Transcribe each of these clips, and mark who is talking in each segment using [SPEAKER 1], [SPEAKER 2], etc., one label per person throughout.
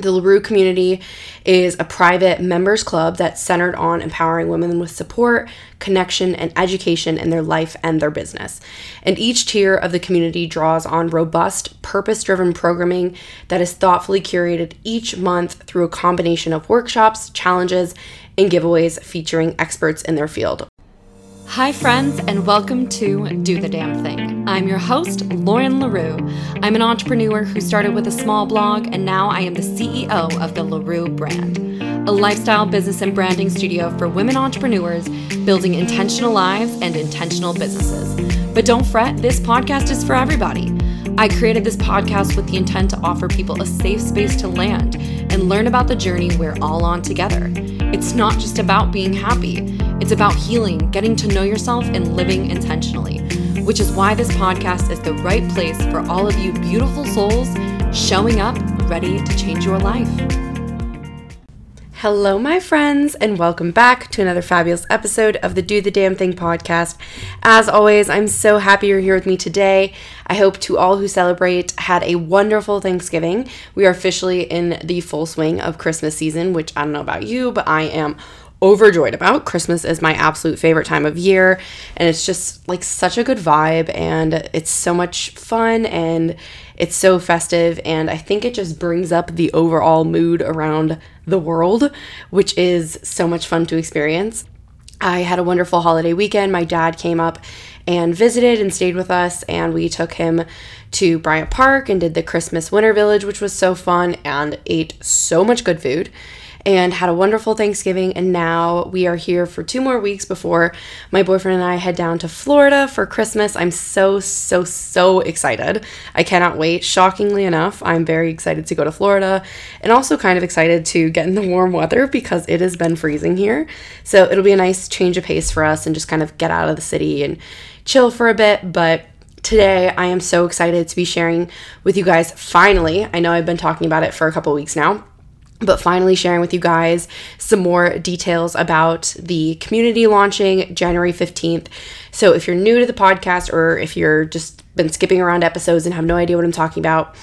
[SPEAKER 1] The LaRue community is a private members club that's centered on empowering women with support, connection, and education in their life and their business. And each tier of the community draws on robust, purpose driven programming that is thoughtfully curated each month through a combination of workshops, challenges, and giveaways featuring experts in their field.
[SPEAKER 2] Hi, friends, and welcome to Do the Damn Thing. I'm your host, Lauren LaRue. I'm an entrepreneur who started with a small blog, and now I am the CEO of the LaRue brand, a lifestyle business and branding studio for women entrepreneurs building intentional lives and intentional businesses. But don't fret, this podcast is for everybody. I created this podcast with the intent to offer people a safe space to land and learn about the journey we're all on together. It's not just about being happy. It's about healing, getting to know yourself, and living intentionally, which is why this podcast is the right place for all of you beautiful souls showing up ready to change your life.
[SPEAKER 1] Hello, my friends, and welcome back to another fabulous episode of the Do the Damn Thing podcast. As always, I'm so happy you're here with me today. I hope to all who celebrate had a wonderful Thanksgiving. We are officially in the full swing of Christmas season, which I don't know about you, but I am overjoyed about. Christmas is my absolute favorite time of year, and it's just like such a good vibe, and it's so much fun, and it's so festive, and I think it just brings up the overall mood around the world, which is so much fun to experience. I had a wonderful holiday weekend. My dad came up and visited and stayed with us, and we took him to Bryant Park and did the Christmas Winter Village, which was so fun, and ate so much good food and had a wonderful Thanksgiving. And now we are here for two more weeks before my boyfriend and I head down to Florida for Christmas. I'm so, so, so excited. I cannot wait. Shockingly enough, I'm very excited to go to Florida and also kind of excited to get in the warm weather because it has been freezing here. So it'll be a nice change of pace for us and just kind of get out of the city and chill for a bit. But Today, I am so excited to be sharing with you guys finally. I know I've been talking about it for a couple weeks now, but finally sharing with you guys some more details about the community launching January 15th. So if you're new to the podcast or if you're just been skipping around episodes and have no idea what I'm talking about,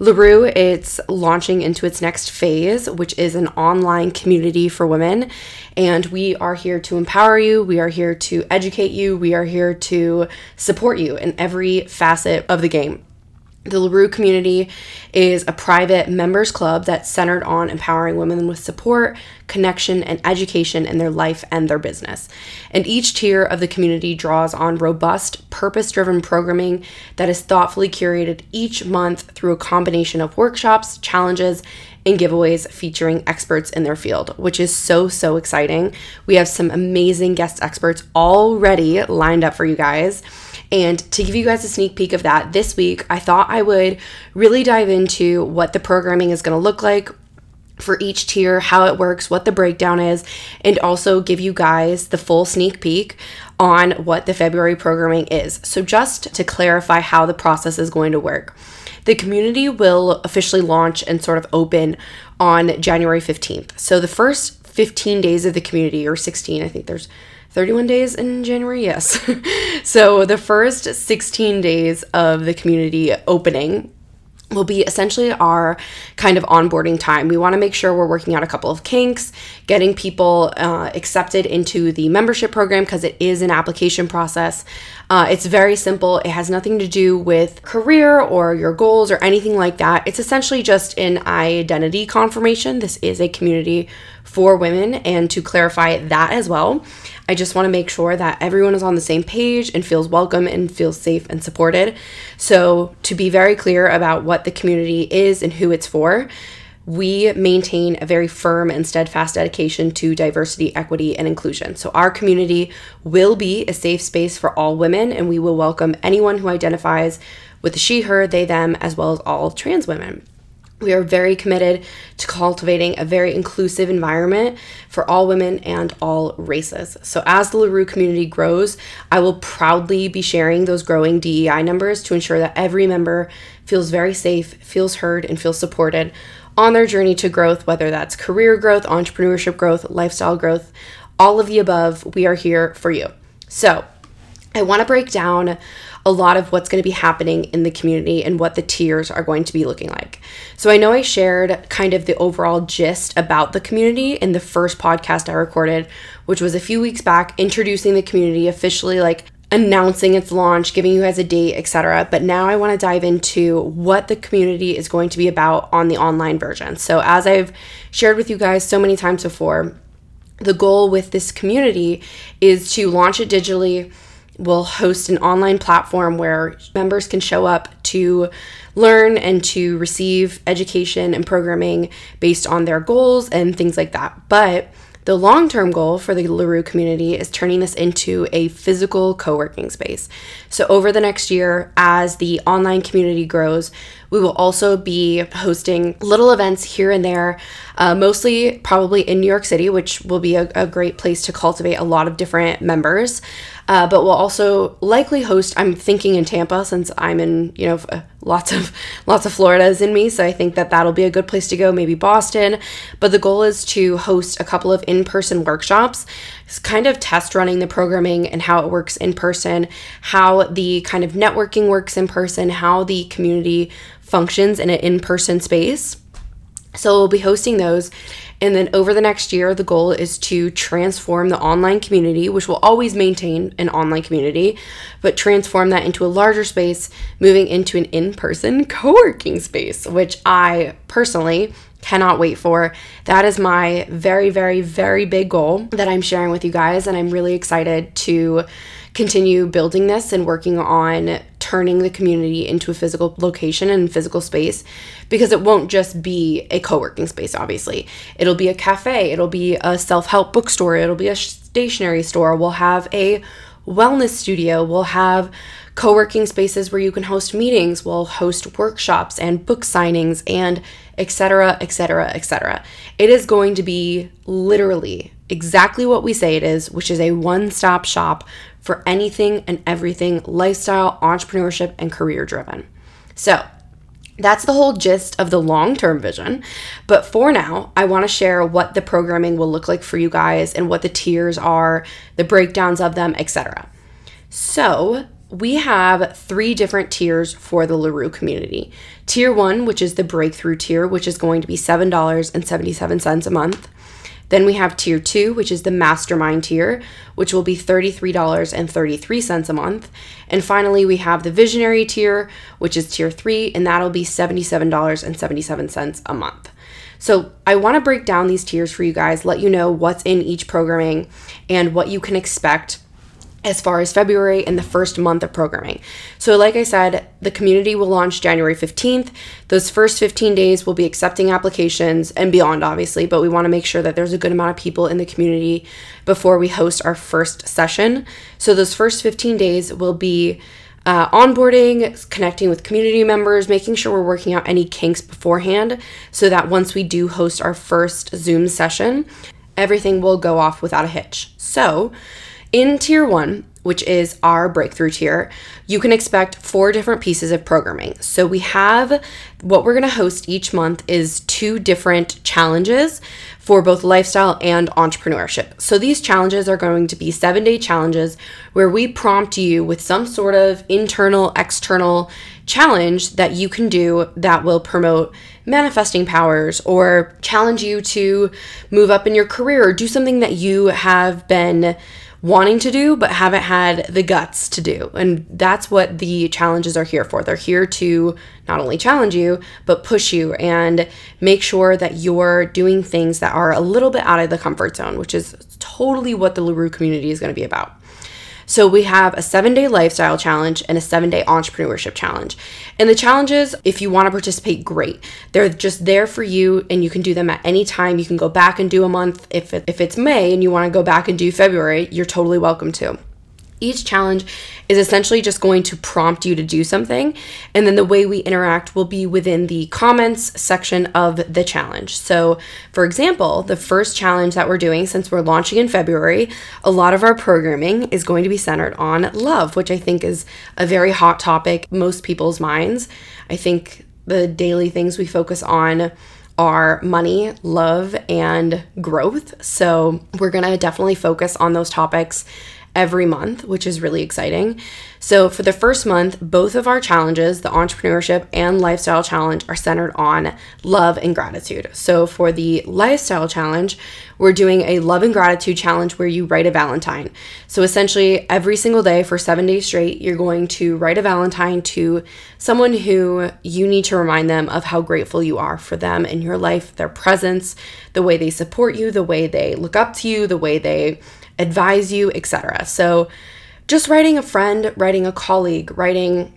[SPEAKER 1] LaRue, it's launching into its next phase, which is an online community for women. And we are here to empower you. We are here to educate you. We are here to support you in every facet of the game. The LaRue community is a private members club that's centered on empowering women with support, connection, and education in their life and their business. And each tier of the community draws on robust, purpose driven programming that is thoughtfully curated each month through a combination of workshops, challenges, and giveaways featuring experts in their field, which is so, so exciting. We have some amazing guest experts already lined up for you guys. And to give you guys a sneak peek of that, this week I thought I would really dive into what the programming is going to look like, for each tier, how it works, what the breakdown is, and also give you guys the full sneak peek on what the February programming is. So, just to clarify how the process is going to work, the community will officially launch and sort of open on January 15th. So, the first 15 days of the community, or 16, I think there's 31 days in January, yes. so the first 16 days of the community opening will be essentially our kind of onboarding time. We want to make sure we're working out a couple of kinks, getting people uh, accepted into the membership program because it is an application process. Uh, it's very simple. It has nothing to do with career or your goals or anything like that. It's essentially just an identity confirmation. This is a community for women, and to clarify that as well. I just want to make sure that everyone is on the same page and feels welcome and feels safe and supported. So, to be very clear about what the community is and who it's for, we maintain a very firm and steadfast dedication to diversity, equity, and inclusion. So, our community will be a safe space for all women, and we will welcome anyone who identifies with she, her, they, them, as well as all trans women. We are very committed to cultivating a very inclusive environment for all women and all races. So, as the LaRue community grows, I will proudly be sharing those growing DEI numbers to ensure that every member feels very safe, feels heard, and feels supported on their journey to growth, whether that's career growth, entrepreneurship growth, lifestyle growth, all of the above. We are here for you. So, I want to break down a lot of what's going to be happening in the community and what the tiers are going to be looking like. So I know I shared kind of the overall gist about the community in the first podcast I recorded, which was a few weeks back, introducing the community officially, like announcing its launch, giving you guys a date, etc. But now I want to dive into what the community is going to be about on the online version. So as I've shared with you guys so many times before, the goal with this community is to launch it digitally. We'll host an online platform where members can show up to learn and to receive education and programming based on their goals and things like that. But the long term goal for the LaRue community is turning this into a physical co working space. So, over the next year, as the online community grows, we will also be hosting little events here and there, uh, mostly probably in New York City, which will be a, a great place to cultivate a lot of different members. Uh, but we'll also likely host. I'm thinking in Tampa since I'm in, you know, lots of lots of Florida's in me, so I think that that'll be a good place to go. Maybe Boston, but the goal is to host a couple of in-person workshops, it's kind of test running the programming and how it works in person, how the kind of networking works in person, how the community functions in an in-person space. So we'll be hosting those and then over the next year, the goal is to transform the online community, which will always maintain an online community, but transform that into a larger space, moving into an in person co working space, which I personally cannot wait for. That is my very, very, very big goal that I'm sharing with you guys. And I'm really excited to continue building this and working on turning the community into a physical location and physical space because it won't just be a co-working space obviously. It'll be a cafe it'll be a self-help bookstore it'll be a stationery store we'll have a wellness studio we'll have co-working spaces where you can host meetings we'll host workshops and book signings and etc etc etc it is going to be literally exactly what we say it is which is a one-stop shop for anything and everything lifestyle, entrepreneurship, and career driven. So, that's the whole gist of the long term vision. But for now, I want to share what the programming will look like for you guys and what the tiers are, the breakdowns of them, etc. So, we have three different tiers for the LaRue community. Tier one, which is the breakthrough tier, which is going to be $7.77 a month. Then we have tier two, which is the mastermind tier, which will be $33.33 a month. And finally, we have the visionary tier, which is tier three, and that'll be $77.77 a month. So, I want to break down these tiers for you guys, let you know what's in each programming and what you can expect as far as February and the first month of programming. So, like I said, the community will launch January 15th. Those first 15 days will be accepting applications and beyond, obviously, but we want to make sure that there's a good amount of people in the community before we host our first session. So, those first 15 days will be uh, onboarding, connecting with community members, making sure we're working out any kinks beforehand so that once we do host our first Zoom session, everything will go off without a hitch. So, in tier one, which is our breakthrough tier, you can expect four different pieces of programming. So we have what we're going to host each month is two different challenges for both lifestyle and entrepreneurship. So these challenges are going to be 7-day challenges where we prompt you with some sort of internal external challenge that you can do that will promote manifesting powers or challenge you to move up in your career or do something that you have been wanting to do but haven't had the guts to do. And that's what the challenges are here for. They're here to not only challenge you, but push you and make sure that you're doing things that are a little bit out of the comfort zone, which is totally what the LaRue community is going to be about. So we have a seven day lifestyle challenge and a seven day entrepreneurship challenge. And the challenges, if you want to participate, great. They're just there for you and you can do them at any time. You can go back and do a month. If, it, if it's May and you want to go back and do February, you're totally welcome to. Each challenge is essentially just going to prompt you to do something. And then the way we interact will be within the comments section of the challenge. So, for example, the first challenge that we're doing since we're launching in February, a lot of our programming is going to be centered on love, which I think is a very hot topic most people's minds. I think the daily things we focus on are money, love, and growth. So, we're going to definitely focus on those topics every month, which is really exciting. So, for the first month, both of our challenges, the entrepreneurship and lifestyle challenge, are centered on love and gratitude. So, for the lifestyle challenge, we're doing a love and gratitude challenge where you write a Valentine. So, essentially, every single day for seven days straight, you're going to write a Valentine to someone who you need to remind them of how grateful you are for them in your life, their presence, the way they support you, the way they look up to you, the way they advise you, etc. So, just writing a friend, writing a colleague, writing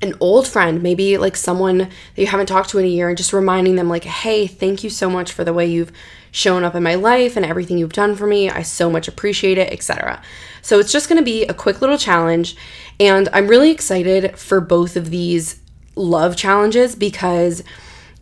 [SPEAKER 1] an old friend, maybe like someone that you haven't talked to in a year, and just reminding them, like, hey, thank you so much for the way you've shown up in my life and everything you've done for me. I so much appreciate it, etc. So it's just gonna be a quick little challenge, and I'm really excited for both of these love challenges because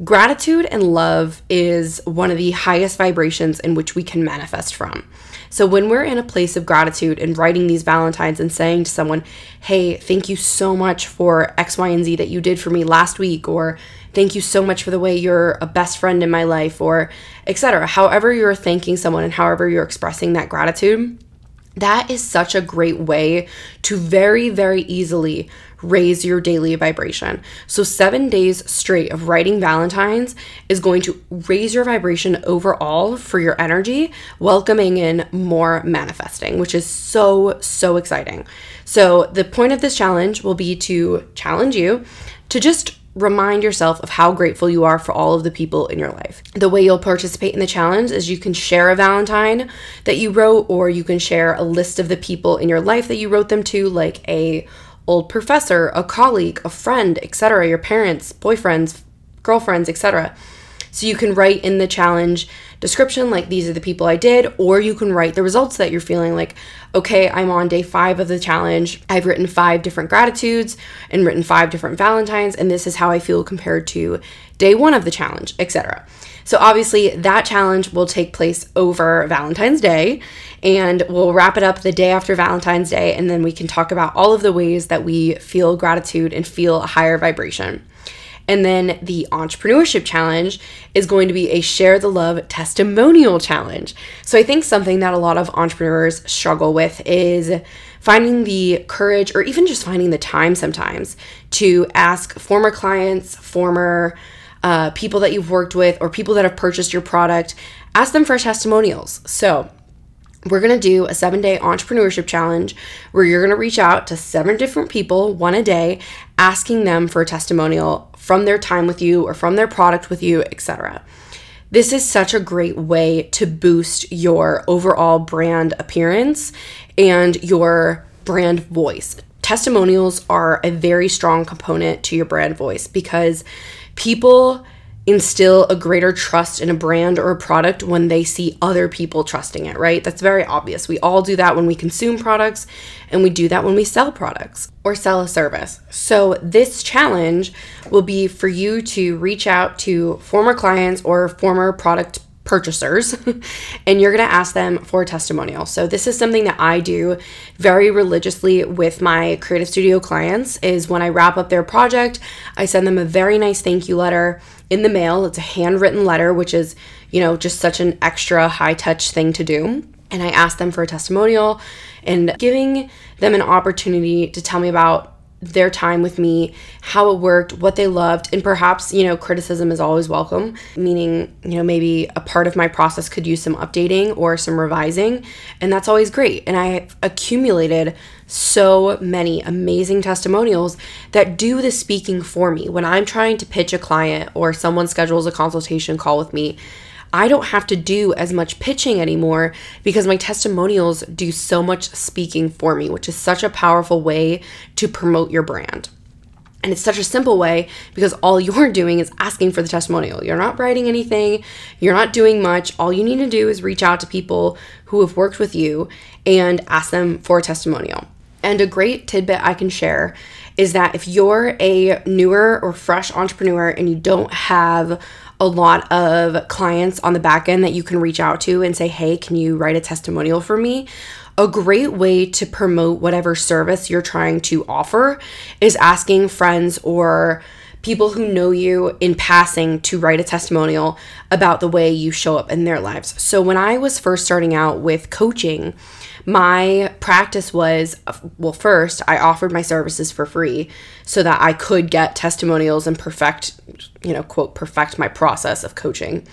[SPEAKER 1] gratitude and love is one of the highest vibrations in which we can manifest from. So when we're in a place of gratitude and writing these Valentines and saying to someone, hey, thank you so much for X, Y, and Z that you did for me last week, or thank you so much for the way you're a best friend in my life, or etc. However, you're thanking someone and however you're expressing that gratitude, that is such a great way to very, very easily raise your daily vibration. So, seven days straight of writing Valentine's is going to raise your vibration overall for your energy, welcoming in more manifesting, which is so, so exciting. So, the point of this challenge will be to challenge you to just remind yourself of how grateful you are for all of the people in your life. The way you'll participate in the challenge is you can share a Valentine that you wrote, or you can share a list of the people in your life that you wrote them to, like a old professor, a colleague, a friend, etc., your parents, boyfriends, girlfriends, etc. So you can write in the challenge description like these are the people I did, or you can write the results that you're feeling like, okay, I'm on day five of the challenge. I've written five different gratitudes and written five different Valentines, and this is how I feel compared to day one of the challenge, etc. So obviously that challenge will take place over Valentine's Day and we'll wrap it up the day after Valentine's Day and then we can talk about all of the ways that we feel gratitude and feel a higher vibration. And then the entrepreneurship challenge is going to be a share the love testimonial challenge. So I think something that a lot of entrepreneurs struggle with is finding the courage or even just finding the time sometimes to ask former clients, former uh, people that you've worked with, or people that have purchased your product, ask them for testimonials. So, we're going to do a seven day entrepreneurship challenge where you're going to reach out to seven different people, one a day, asking them for a testimonial from their time with you or from their product with you, etc. This is such a great way to boost your overall brand appearance and your brand voice. Testimonials are a very strong component to your brand voice because people instill a greater trust in a brand or a product when they see other people trusting it, right? That's very obvious. We all do that when we consume products and we do that when we sell products or sell a service. So, this challenge will be for you to reach out to former clients or former product purchasers and you're going to ask them for a testimonial. So this is something that I do very religiously with my creative studio clients is when I wrap up their project, I send them a very nice thank you letter in the mail. It's a handwritten letter which is, you know, just such an extra high touch thing to do. And I ask them for a testimonial and giving them an opportunity to tell me about their time with me, how it worked, what they loved, and perhaps, you know, criticism is always welcome, meaning, you know, maybe a part of my process could use some updating or some revising, and that's always great. And I accumulated so many amazing testimonials that do the speaking for me. When I'm trying to pitch a client or someone schedules a consultation call with me, I don't have to do as much pitching anymore because my testimonials do so much speaking for me, which is such a powerful way to promote your brand. And it's such a simple way because all you're doing is asking for the testimonial. You're not writing anything, you're not doing much. All you need to do is reach out to people who have worked with you and ask them for a testimonial. And a great tidbit I can share is that if you're a newer or fresh entrepreneur and you don't have a lot of clients on the back end that you can reach out to and say, hey, can you write a testimonial for me? A great way to promote whatever service you're trying to offer is asking friends or people who know you in passing to write a testimonial about the way you show up in their lives. So when I was first starting out with coaching, my practice was well, first, I offered my services for free so that I could get testimonials and perfect, you know, quote, perfect my process of coaching.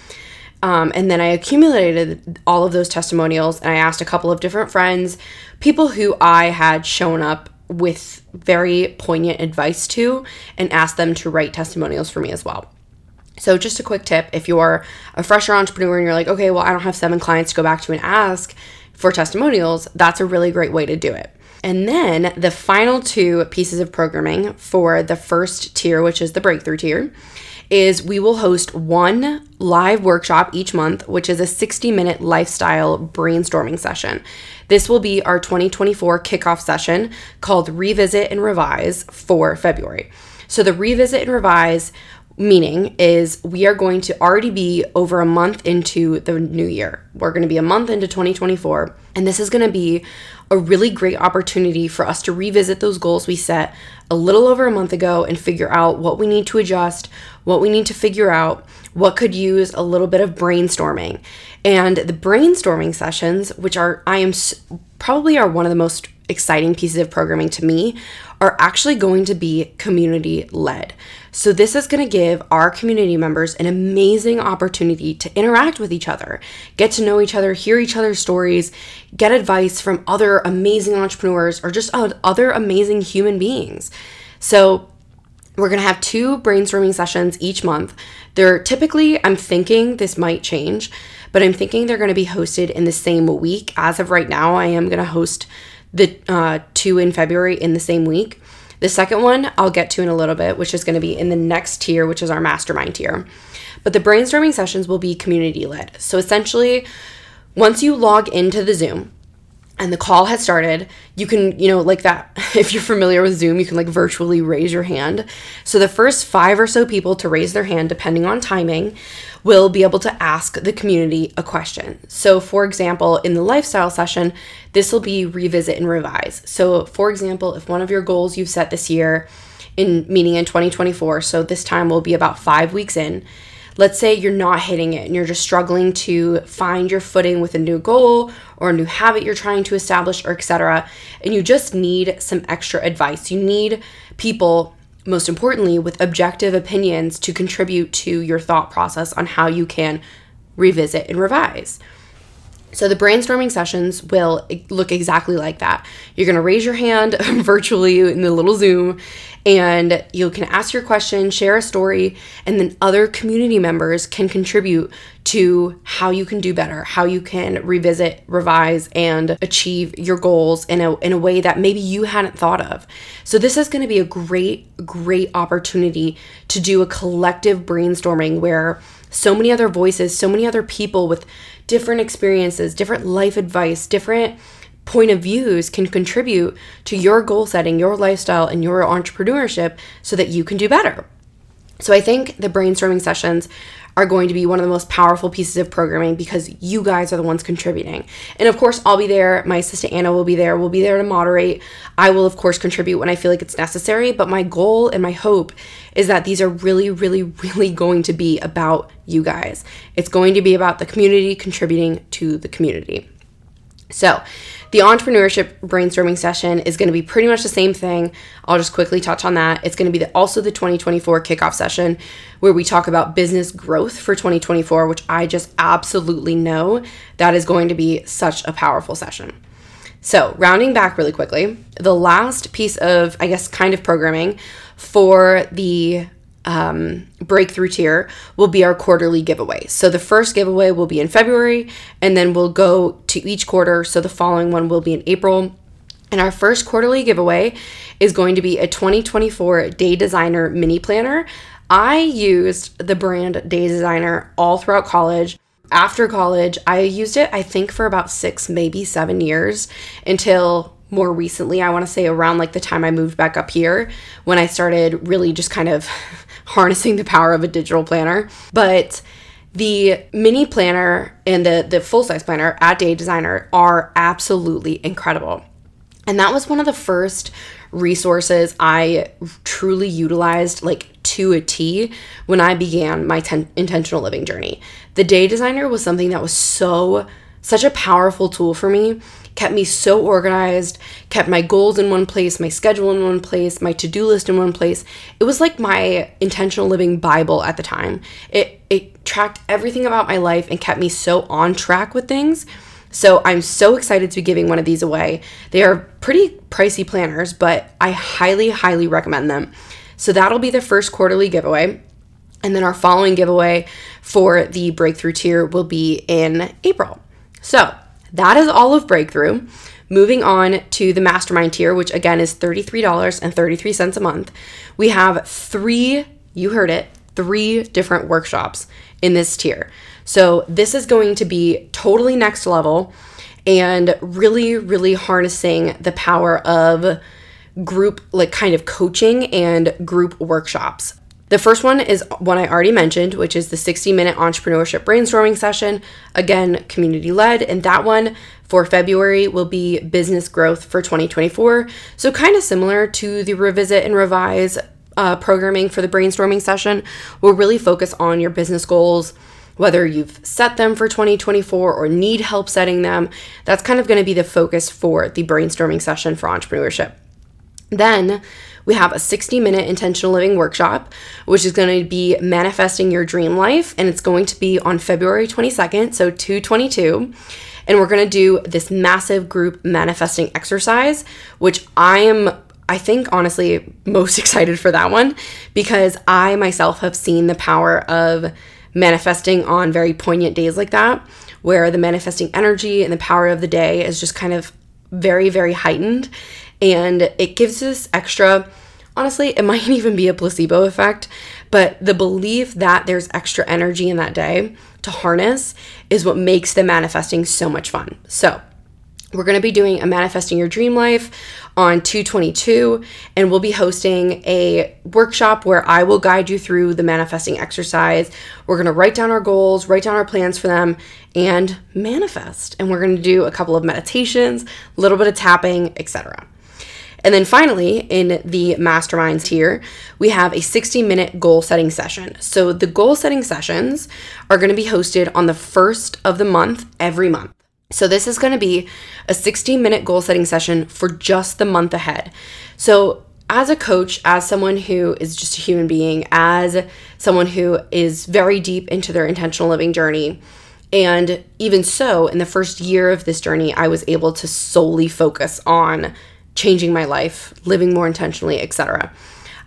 [SPEAKER 1] Um, and then I accumulated all of those testimonials and I asked a couple of different friends, people who I had shown up with very poignant advice to, and asked them to write testimonials for me as well. So, just a quick tip if you're a fresher entrepreneur and you're like, okay, well, I don't have seven clients to go back to and ask for testimonials, that's a really great way to do it. And then the final two pieces of programming for the first tier, which is the breakthrough tier, is we will host one live workshop each month, which is a 60 minute lifestyle brainstorming session. This will be our 2024 kickoff session called Revisit and Revise for February. So, the Revisit and Revise meaning is we are going to already be over a month into the new year. We're going to be a month into 2024, and this is going to be a really great opportunity for us to revisit those goals we set a little over a month ago and figure out what we need to adjust, what we need to figure out, what could use a little bit of brainstorming. And the brainstorming sessions, which are I am probably are one of the most exciting pieces of programming to me, are actually going to be community led. So, this is going to give our community members an amazing opportunity to interact with each other, get to know each other, hear each other's stories, get advice from other amazing entrepreneurs or just other amazing human beings. So, we're going to have two brainstorming sessions each month. They're typically, I'm thinking this might change, but I'm thinking they're going to be hosted in the same week. As of right now, I am going to host the uh, two in February in the same week. The second one I'll get to in a little bit, which is going to be in the next tier, which is our mastermind tier. But the brainstorming sessions will be community led. So essentially, once you log into the Zoom, and the call has started, you can, you know, like that, if you're familiar with Zoom, you can like virtually raise your hand. So the first five or so people to raise their hand, depending on timing, will be able to ask the community a question. So, for example, in the lifestyle session, this will be revisit and revise. So, for example, if one of your goals you've set this year, in meaning in 2024, so this time will be about five weeks in let's say you're not hitting it and you're just struggling to find your footing with a new goal or a new habit you're trying to establish or etc and you just need some extra advice you need people most importantly with objective opinions to contribute to your thought process on how you can revisit and revise so the brainstorming sessions will look exactly like that. You're going to raise your hand virtually in the little Zoom and you can ask your question, share a story, and then other community members can contribute to how you can do better, how you can revisit, revise, and achieve your goals in a, in a way that maybe you hadn't thought of. So, this is going to be a great, great opportunity to do a collective brainstorming where so many other voices, so many other people with different experiences, different life advice, different point of views can contribute to your goal setting, your lifestyle, and your entrepreneurship so that you can do better. So I think the brainstorming sessions are going to be one of the most powerful pieces of programming because you guys are the ones contributing. And of course, I'll be there. My assistant Anna will be there. We'll be there to moderate. I will, of course, contribute when I feel like it's necessary. But my goal and my hope is that these are really, really, really going to be about you guys. It's going to be about the community contributing to the community. So, the entrepreneurship brainstorming session is going to be pretty much the same thing. I'll just quickly touch on that. It's going to be the, also the 2024 kickoff session where we talk about business growth for 2024, which I just absolutely know that is going to be such a powerful session. So, rounding back really quickly, the last piece of, I guess, kind of programming for the um, breakthrough tier will be our quarterly giveaway. So the first giveaway will be in February, and then we'll go to each quarter. So the following one will be in April. And our first quarterly giveaway is going to be a 2024 Day Designer mini planner. I used the brand Day Designer all throughout college. After college, I used it, I think, for about six, maybe seven years until more recently. I want to say around like the time I moved back up here when I started really just kind of harnessing the power of a digital planner. But the mini planner and the, the full size planner at Day Designer are absolutely incredible. And that was one of the first resources I truly utilized like to a T when I began my ten- intentional living journey. The day designer was something that was so such a powerful tool for me kept me so organized, kept my goals in one place, my schedule in one place, my to-do list in one place. It was like my intentional living bible at the time. It it tracked everything about my life and kept me so on track with things. So I'm so excited to be giving one of these away. They are pretty pricey planners, but I highly highly recommend them. So that'll be the first quarterly giveaway. And then our following giveaway for the breakthrough tier will be in April. So that is all of Breakthrough. Moving on to the mastermind tier, which again is $33.33 a month, we have three, you heard it, three different workshops in this tier. So this is going to be totally next level and really, really harnessing the power of group, like kind of coaching and group workshops. The first one is one I already mentioned, which is the 60 minute entrepreneurship brainstorming session. Again, community led. And that one for February will be business growth for 2024. So, kind of similar to the revisit and revise uh, programming for the brainstorming session. We'll really focus on your business goals, whether you've set them for 2024 or need help setting them. That's kind of going to be the focus for the brainstorming session for entrepreneurship. Then we have a 60 minute intentional living workshop, which is going to be manifesting your dream life. And it's going to be on February 22nd, so 222. And we're going to do this massive group manifesting exercise, which I am I think honestly most excited for that one because I myself have seen the power of manifesting on very poignant days like that, where the manifesting energy and the power of the day is just kind of very, very heightened and it gives us extra honestly it might even be a placebo effect but the belief that there's extra energy in that day to harness is what makes the manifesting so much fun so we're going to be doing a manifesting your dream life on 222 and we'll be hosting a workshop where I will guide you through the manifesting exercise. We're going to write down our goals, write down our plans for them and manifest. And we're going to do a couple of meditations, a little bit of tapping, etc. And then finally, in the masterminds tier, we have a 60 minute goal setting session. So the goal setting sessions are going to be hosted on the first of the month every month. So this is going to be a 60 minute goal setting session for just the month ahead. So as a coach, as someone who is just a human being, as someone who is very deep into their intentional living journey, and even so, in the first year of this journey, I was able to solely focus on changing my life, living more intentionally, etc.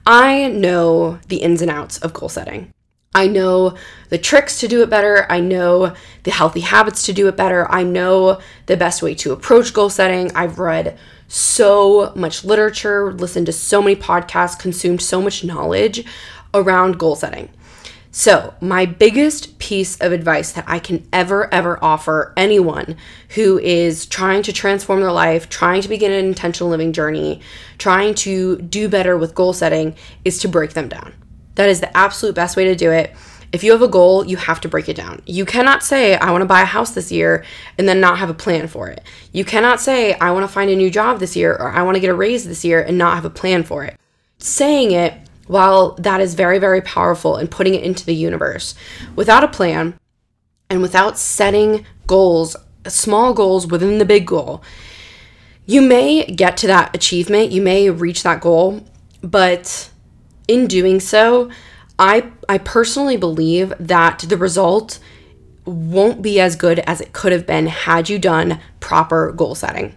[SPEAKER 1] I know the ins and outs of goal setting. I know the tricks to do it better. I know the healthy habits to do it better. I know the best way to approach goal setting. I've read so much literature, listened to so many podcasts, consumed so much knowledge around goal setting. So, my biggest piece of advice that I can ever, ever offer anyone who is trying to transform their life, trying to begin an intentional living journey, trying to do better with goal setting is to break them down. That is the absolute best way to do it. If you have a goal, you have to break it down. You cannot say, I want to buy a house this year and then not have a plan for it. You cannot say, I want to find a new job this year or I want to get a raise this year and not have a plan for it. Saying it while that is very, very powerful and putting it into the universe, without a plan and without setting goals, small goals within the big goal, you may get to that achievement, you may reach that goal, but in doing so, I I personally believe that the result won't be as good as it could have been had you done proper goal setting.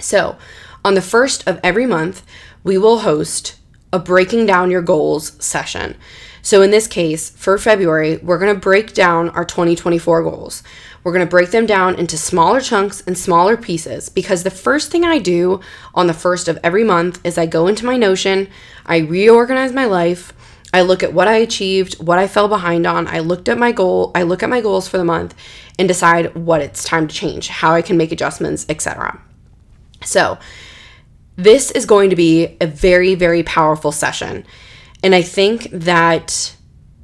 [SPEAKER 1] So, on the first of every month, we will host a breaking down your goals session. So, in this case, for February, we're going to break down our 2024 goals. We're going to break them down into smaller chunks and smaller pieces because the first thing I do on the first of every month is I go into my Notion, I reorganize my life, I look at what I achieved, what I fell behind on, I looked at my goal, I look at my goals for the month and decide what it's time to change, how I can make adjustments, etc. So, this is going to be a very, very powerful session. And I think that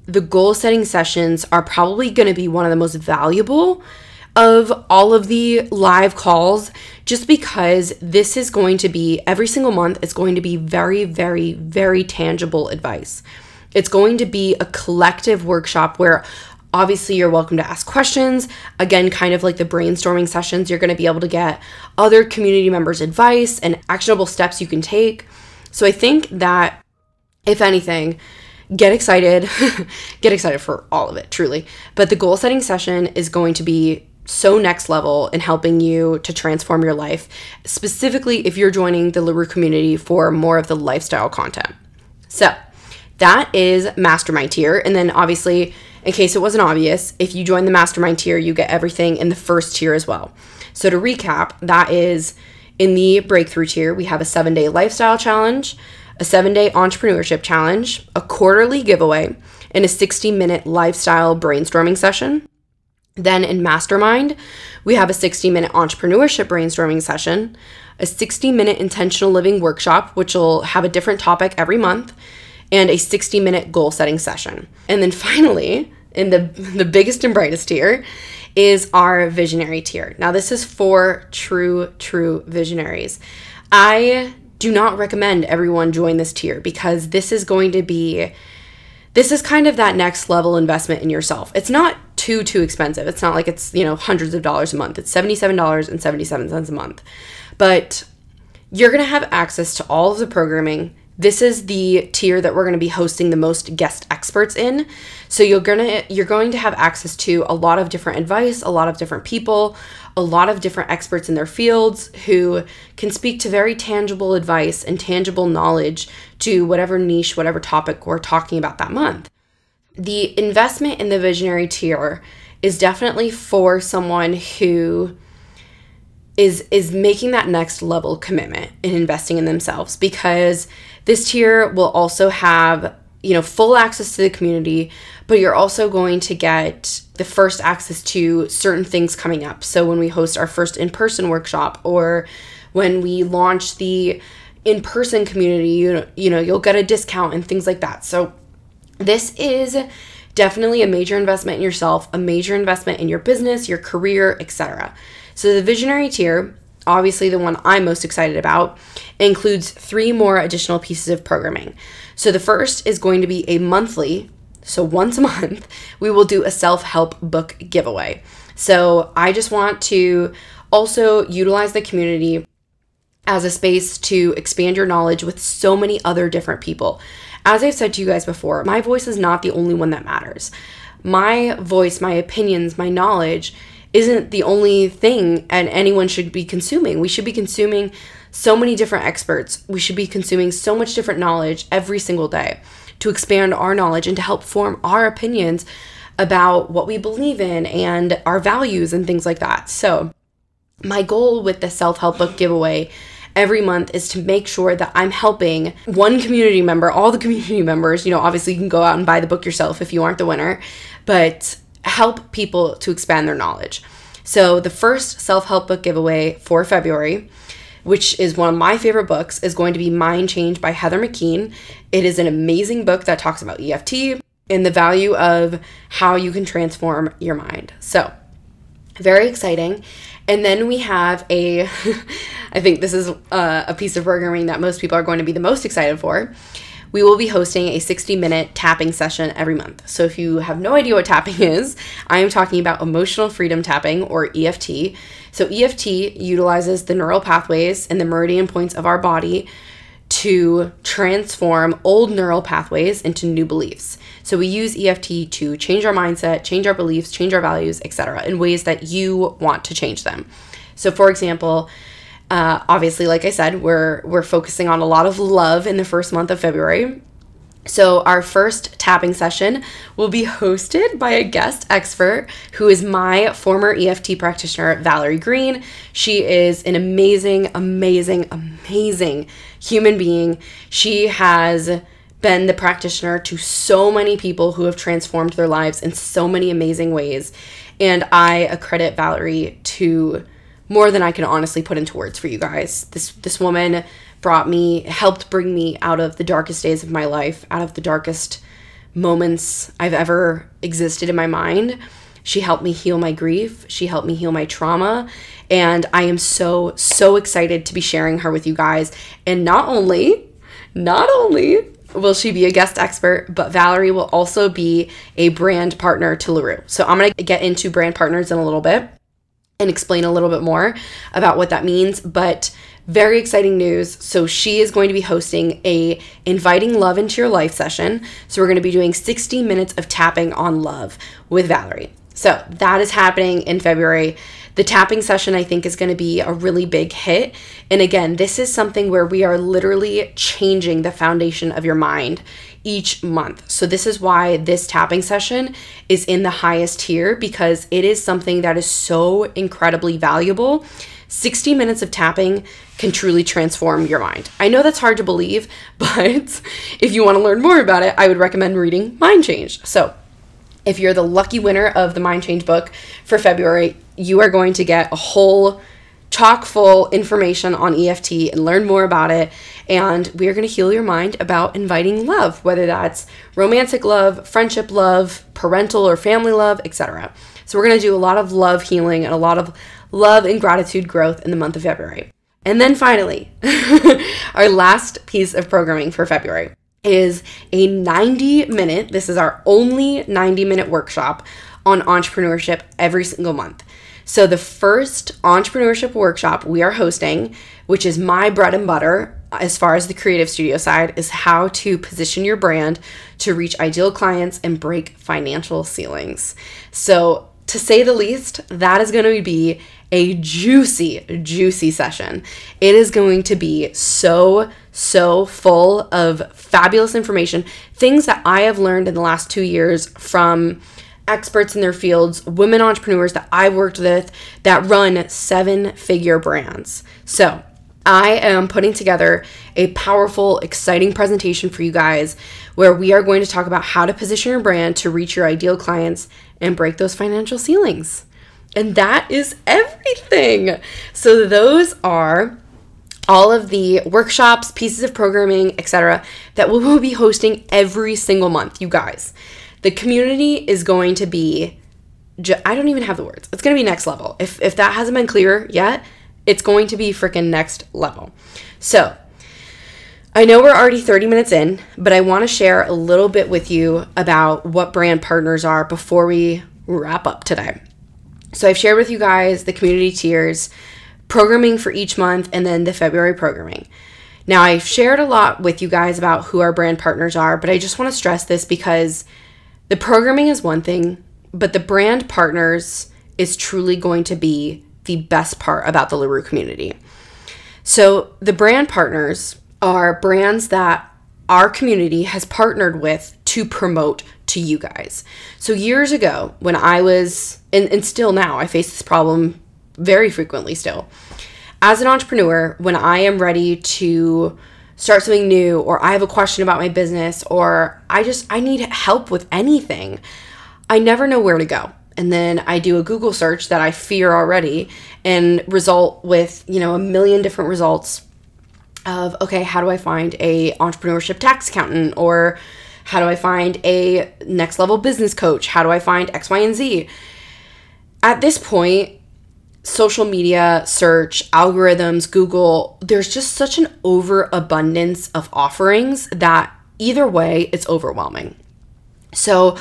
[SPEAKER 1] the goal setting sessions are probably going to be one of the most valuable of all of the live calls just because this is going to be every single month, it's going to be very, very, very tangible advice. It's going to be a collective workshop where obviously you're welcome to ask questions. Again, kind of like the brainstorming sessions, you're going to be able to get other community members' advice and actionable steps you can take. So I think that if anything, get excited. get excited for all of it, truly. But the goal setting session is going to be so next level in helping you to transform your life, specifically if you're joining the LaRue community for more of the lifestyle content. So, that is mastermind tier. And then, obviously, in case it wasn't obvious, if you join the mastermind tier, you get everything in the first tier as well. So, to recap, that is in the breakthrough tier, we have a seven day lifestyle challenge, a seven day entrepreneurship challenge, a quarterly giveaway, and a 60 minute lifestyle brainstorming session. Then in Mastermind, we have a 60 minute entrepreneurship brainstorming session, a 60 minute intentional living workshop, which will have a different topic every month, and a 60 minute goal setting session. And then finally, in the, the biggest and brightest tier, is our visionary tier. Now, this is for true, true visionaries. I do not recommend everyone join this tier because this is going to be this is kind of that next level investment in yourself. It's not too too expensive. It's not like it's, you know, hundreds of dollars a month. It's $77.77 a month. But you're going to have access to all of the programming. This is the tier that we're going to be hosting the most guest experts in. So you're going to you're going to have access to a lot of different advice, a lot of different people, a lot of different experts in their fields who can speak to very tangible advice and tangible knowledge to whatever niche, whatever topic we're talking about that month the investment in the visionary tier is definitely for someone who is is making that next level commitment in investing in themselves because this tier will also have you know full access to the community but you're also going to get the first access to certain things coming up so when we host our first in-person workshop or when we launch the in-person community you know, you know you'll get a discount and things like that so this is definitely a major investment in yourself, a major investment in your business, your career, etc. So the visionary tier, obviously the one I'm most excited about, includes three more additional pieces of programming. So the first is going to be a monthly, so once a month, we will do a self-help book giveaway. So I just want to also utilize the community as a space to expand your knowledge with so many other different people. As I've said to you guys before, my voice is not the only one that matters. My voice, my opinions, my knowledge isn't the only thing and anyone should be consuming. We should be consuming so many different experts. We should be consuming so much different knowledge every single day to expand our knowledge and to help form our opinions about what we believe in and our values and things like that. So, my goal with the self help book giveaway every month is to make sure that I'm helping one community member, all the community members. You know, obviously, you can go out and buy the book yourself if you aren't the winner, but help people to expand their knowledge. So, the first self help book giveaway for February which is one of my favorite books, is going to be Mind Change by Heather McKean. It is an amazing book that talks about EFT and the value of how you can transform your mind. So, very exciting. And then we have a, I think this is a, uh, a piece of programming that most people are going to be the most excited for. We will be hosting a 60 minute tapping session every month. So, if you have no idea what tapping is, I am talking about emotional freedom tapping or EFT. So, EFT utilizes the neural pathways and the meridian points of our body to transform old neural pathways into new beliefs. So we use EFT to change our mindset, change our beliefs, change our values, etc., in ways that you want to change them. So, for example, uh, obviously, like I said, we're we're focusing on a lot of love in the first month of February. So, our first tapping session will be hosted by a guest expert who is my former EFT practitioner, Valerie Greene. She is an amazing, amazing, amazing human being. She has been the practitioner to so many people who have transformed their lives in so many amazing ways. And I accredit Valerie to more than I can honestly put into words for you guys. This this woman brought me helped bring me out of the darkest days of my life, out of the darkest moments I've ever existed in my mind. She helped me heal my grief. She helped me heal my trauma. And I am so, so excited to be sharing her with you guys. And not only, not only will she be a guest expert, but Valerie will also be a brand partner to LaRue. So I'm going to get into brand partners in a little bit and explain a little bit more about what that means, but very exciting news. So she is going to be hosting a inviting love into your life session. So we're going to be doing 60 minutes of tapping on love with Valerie. So that is happening in February. The tapping session, I think, is going to be a really big hit. And again, this is something where we are literally changing the foundation of your mind each month. So, this is why this tapping session is in the highest tier because it is something that is so incredibly valuable. 60 minutes of tapping can truly transform your mind. I know that's hard to believe, but if you want to learn more about it, I would recommend reading Mind Change. So, if you're the lucky winner of the Mind Change book for February, you are going to get a whole chock full information on EFT and learn more about it. And we are going to heal your mind about inviting love, whether that's romantic love, friendship love, parental or family love, etc. So, we're going to do a lot of love healing and a lot of love and gratitude growth in the month of February. And then finally, our last piece of programming for February is a 90 minute, this is our only 90 minute workshop on entrepreneurship every single month. So, the first entrepreneurship workshop we are hosting, which is my bread and butter as far as the creative studio side, is how to position your brand to reach ideal clients and break financial ceilings. So, to say the least, that is going to be a juicy, juicy session. It is going to be so, so full of fabulous information, things that I have learned in the last two years from experts in their fields, women entrepreneurs that I've worked with that run seven figure brands. So, I am putting together a powerful, exciting presentation for you guys where we are going to talk about how to position your brand to reach your ideal clients and break those financial ceilings. And that is everything. So, those are all of the workshops, pieces of programming, etc., that we will be hosting every single month, you guys. The community is going to be, I don't even have the words. It's going to be next level. If, if that hasn't been clear yet, it's going to be freaking next level. So, I know we're already 30 minutes in, but I want to share a little bit with you about what brand partners are before we wrap up today. So I've shared with you guys the community tiers, programming for each month, and then the February programming. Now, I've shared a lot with you guys about who our brand partners are, but I just want to stress this because the programming is one thing, but the brand partners is truly going to be the best part about the LaRue community. So, the brand partners are brands that our community has partnered with to promote to you guys. So, years ago, when I was, and, and still now, I face this problem very frequently still. As an entrepreneur, when I am ready to start something new or I have a question about my business or I just I need help with anything, I never know where to go. And then I do a Google search that I fear already and result with, you know, a million different results of okay, how do I find a entrepreneurship tax accountant or how do I find a next level business coach? How do I find X, Y, and Z? At this point, social media search, algorithms, Google, there's just such an overabundance of offerings that either way, it's overwhelming. So,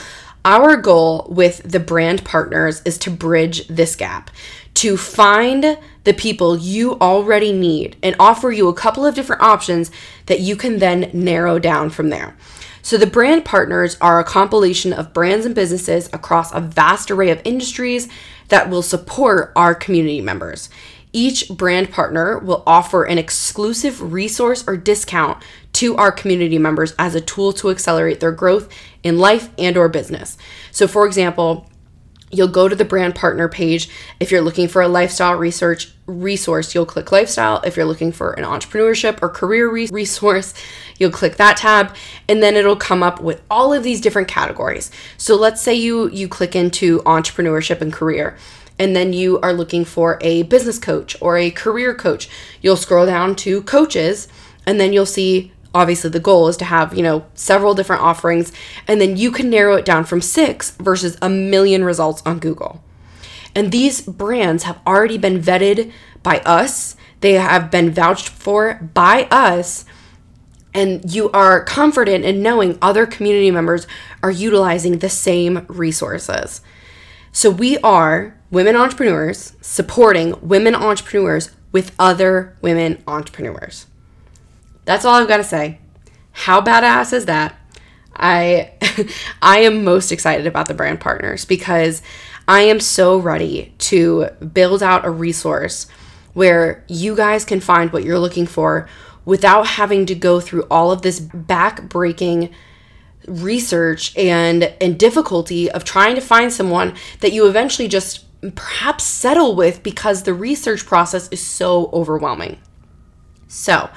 [SPEAKER 1] our goal with the brand partners is to bridge this gap, to find the people you already need and offer you a couple of different options that you can then narrow down from there. So, the brand partners are a compilation of brands and businesses across a vast array of industries that will support our community members. Each brand partner will offer an exclusive resource or discount to our community members as a tool to accelerate their growth in life and or business. So for example, You'll go to the brand partner page. If you're looking for a lifestyle research resource, you'll click lifestyle. If you're looking for an entrepreneurship or career re- resource, you'll click that tab and then it'll come up with all of these different categories. So let's say you you click into entrepreneurship and career and then you are looking for a business coach or a career coach. You'll scroll down to coaches and then you'll see obviously the goal is to have, you know, several different offerings and then you can narrow it down from 6 versus a million results on Google. And these brands have already been vetted by us. They have been vouched for by us and you are confident in knowing other community members are utilizing the same resources. So we are women entrepreneurs supporting women entrepreneurs with other women entrepreneurs. That's all I've got to say. How badass is that? I I am most excited about the brand partners because I am so ready to build out a resource where you guys can find what you're looking for without having to go through all of this back-breaking research and and difficulty of trying to find someone that you eventually just perhaps settle with because the research process is so overwhelming. So,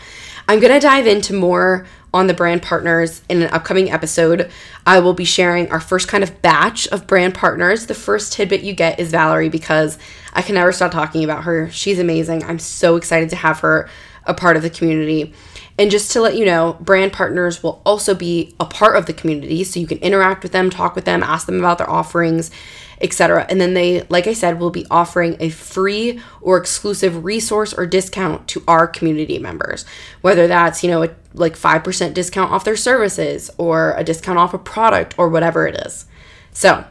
[SPEAKER 1] I'm going to dive into more on the brand partners in an upcoming episode. I will be sharing our first kind of batch of brand partners. The first tidbit you get is Valerie because I can never stop talking about her. She's amazing. I'm so excited to have her a part of the community. And just to let you know, brand partners will also be a part of the community so you can interact with them, talk with them, ask them about their offerings etc. And then they, like I said, will be offering a free or exclusive resource or discount to our community members, whether that's, you know, a, like 5% discount off their services or a discount off a product or whatever it is. So,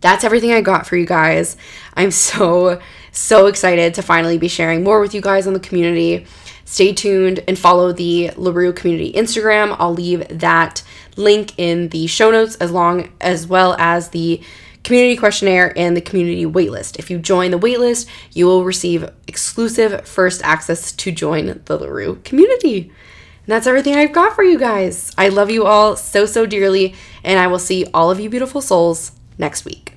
[SPEAKER 1] that's everything I got for you guys. I'm so, so excited to finally be sharing more with you guys on the community. Stay tuned and follow the LaRue community Instagram. I'll leave that link in the show notes as long as well as the community questionnaire, and the community waitlist. If you join the waitlist, you will receive exclusive first access to join the LaRue community. And that's everything I've got for you guys. I love you all so, so dearly, and I will see all of you beautiful souls next week.